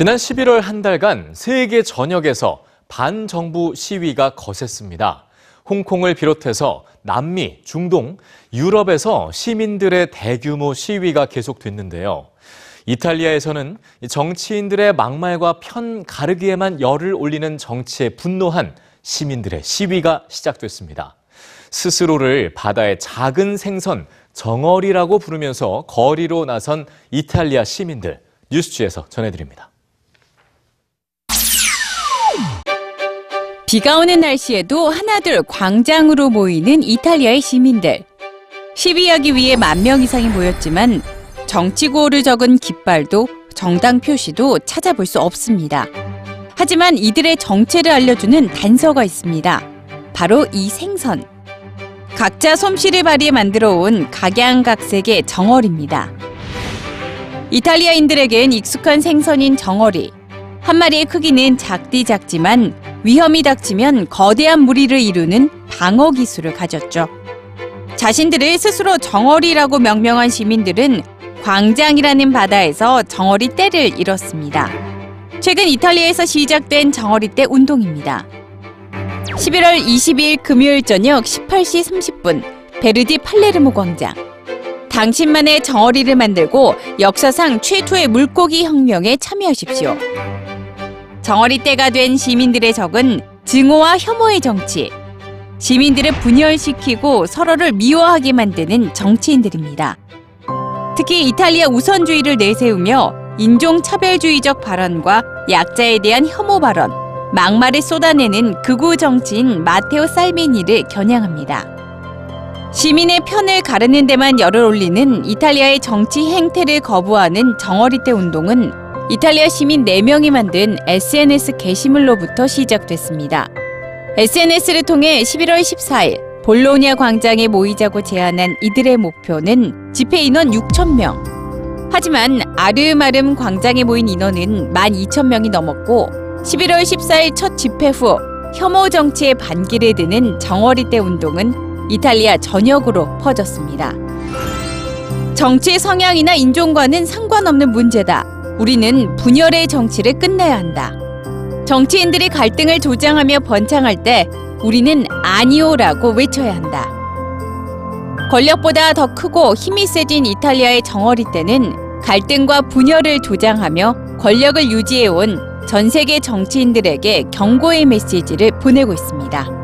지난 11월 한 달간 세계 전역에서 반정부 시위가 거셌습니다. 홍콩을 비롯해서 남미, 중동, 유럽에서 시민들의 대규모 시위가 계속됐는데요. 이탈리아에서는 정치인들의 막말과 편 가르기에만 열을 올리는 정치에 분노한 시민들의 시위가 시작됐습니다. 스스로를 바다의 작은 생선, 정어리라고 부르면서 거리로 나선 이탈리아 시민들 뉴스취에서 전해드립니다. 비가 오는 날씨에도 하나둘 광장으로 모이는 이탈리아의 시민들. 시위하기 위해 만 명 이상이 모였지만 정치구호를 적은 깃발도 정당 표시도 찾아볼 수 없습니다. 하지만 이들의 정체를 알려주는 단서가 있습니다. 바로 이 생선. 각자 솜씨를 발휘해 만들어 온 각양각색의 정어리입니다. 이탈리아인들에겐 익숙한 생선인 정어리. 한 마리의 크기는 작디 작지만 위험이 닥치면 거대한 무리를 이루는 방어 기술을 가졌죠. 자신들을 스스로 정어리라고 명명한 시민들은 광장이라는 바다에서 정어리 떼를 잃었습니다. 최근 이탈리아에서 시작된 정어리 떼 운동입니다. 11월 22일 금요일 저녁 18시 30분 베르디 팔레르모 광장. 당신만의 정어리를 만들고 역사상 최초의 물고기 혁명에 참여하십시오. 정어리 때가 된 시민들의 적은 증오와 혐오의 정치. 시민들을 분열시키고 서로를 미워하게 만드는 정치인들입니다. 특히 이탈리아 우선주의를 내세우며 인종차별주의적 발언과 약자에 대한 혐오 발언, 막말을 쏟아내는 극우 정치인 마테오 살미니를 겨냥합니다. 시민의 편을 가르는 데만 열을 올리는 이탈리아의 정치 행태를 거부하는 정어리떼 운동은 이탈리아 시민 4명이 만든 SNS 게시물로부터 시작됐습니다. SNS를 통해 11월 14일 볼로냐 광장에 모이자고 제안한 이들의 목표는 집회 인원 6,000명. 하지만 아름아름 광장에 모인 인원은 12,000명이 넘었고 11월 14일 첫 집회 후 혐오 정치에 반기를 드는 정어리떼 운동은 이탈리아 전역으로 퍼졌습니다. 정치 성향이나 인종과는 상관없는 문제다. 우리는 분열의 정치를 끝내야 한다. 정치인들이 갈등을 조장하며 번창할 때 우리는 아니오라고 외쳐야 한다. 권력보다 더 크고 힘이 세진 이탈리아의 정어리 때는 갈등과 분열을 조장하며 권력을 유지해온 전 세계 정치인들에게 경고의 메시지를 보내고 있습니다.